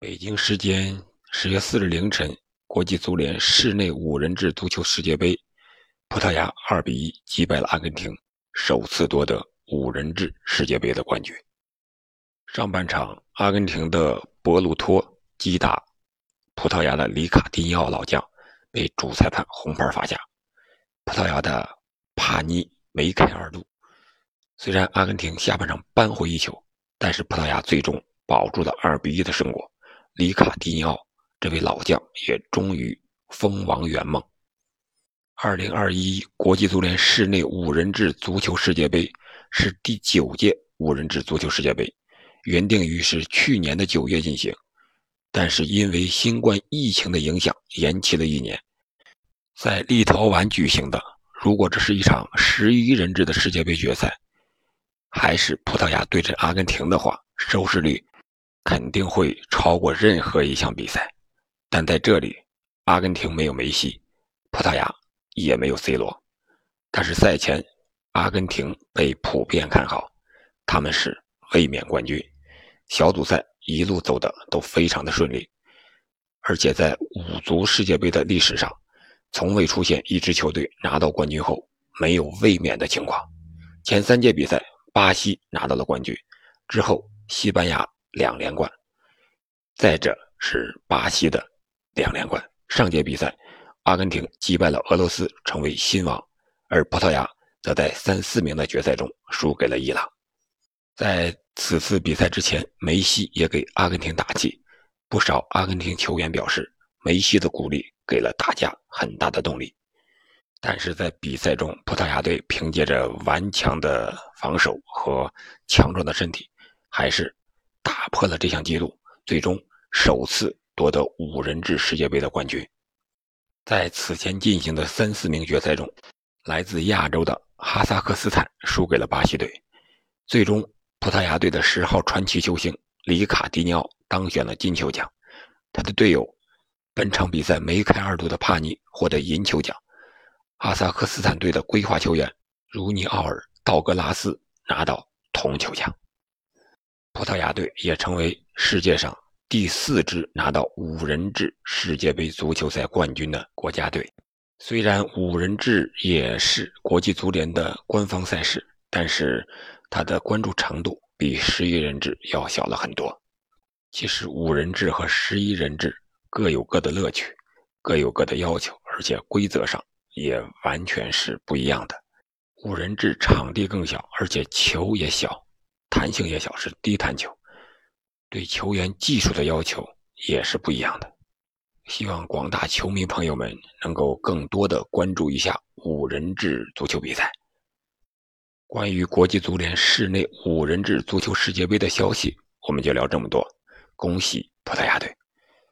北京时间十月四日凌晨，国际足联室内五人制足球世界杯，葡萄牙二比一击败了阿根廷，首次夺得五人制世界杯的冠军。上半场，阿根廷的博鲁托击打葡萄牙的里卡迪尼奥老将，被主裁判红牌罚下。葡萄牙的帕尼梅开二度。虽然阿根廷下半场扳回一球，但是葡萄牙最终保住了二比一的胜果。里卡迪尼奥这位老将也终于封王圆梦。二零二一国际足联室内五人制足球世界杯是第九届五人制足球世界杯。原定于是去年的九月进行，但是因为新冠疫情的影响，延期了一年。在立陶宛举行的，如果这是一场十一人制的世界杯决赛，还是葡萄牙对阵阿根廷的话，收视率肯定会超过任何一项比赛。但在这里，阿根廷没有梅西，葡萄牙也没有 C 罗，但是赛前，阿根廷被普遍看好，他们是卫冕冠军。小组赛一路走的都非常的顺利，而且在五足世界杯的历史上，从未出现一支球队拿到冠军后没有卫冕的情况。前三届比赛，巴西拿到了冠军，之后西班牙两连冠，再者是巴西的两连冠。上届比赛，阿根廷击败了俄罗斯，成为新王，而葡萄牙则在三四名的决赛中输给了伊朗。在此次比赛之前，梅西也给阿根廷打气。不少阿根廷球员表示，梅西的鼓励给了大家很大的动力。但是在比赛中，葡萄牙队凭借着顽强的防守和强壮的身体，还是打破了这项纪录，最终首次夺得五人制世界杯的冠军。在此前进行的三四名决赛中，来自亚洲的哈萨克斯坦输给了巴西队，最终。葡萄牙队的十号传奇球星里卡迪尼奥当选了金球奖，他的队友本场比赛梅开二度的帕尼获得银球奖，哈萨克斯坦队的规划球员儒尼奥尔道格拉斯拿到铜球奖。葡萄牙队也成为世界上第四支拿到五人制世界杯足球赛冠军的国家队。虽然五人制也是国际足联的官方赛事，但是。他的关注程度比十一人制要小了很多。其实五人制和十一人制各有各的乐趣，各有各的要求，而且规则上也完全是不一样的。五人制场地更小，而且球也小，弹性也小，是低弹球，对球员技术的要求也是不一样的。希望广大球迷朋友们能够更多的关注一下五人制足球比赛。关于国际足联室内五人制足球世界杯的消息，我们就聊这么多。恭喜葡萄牙队！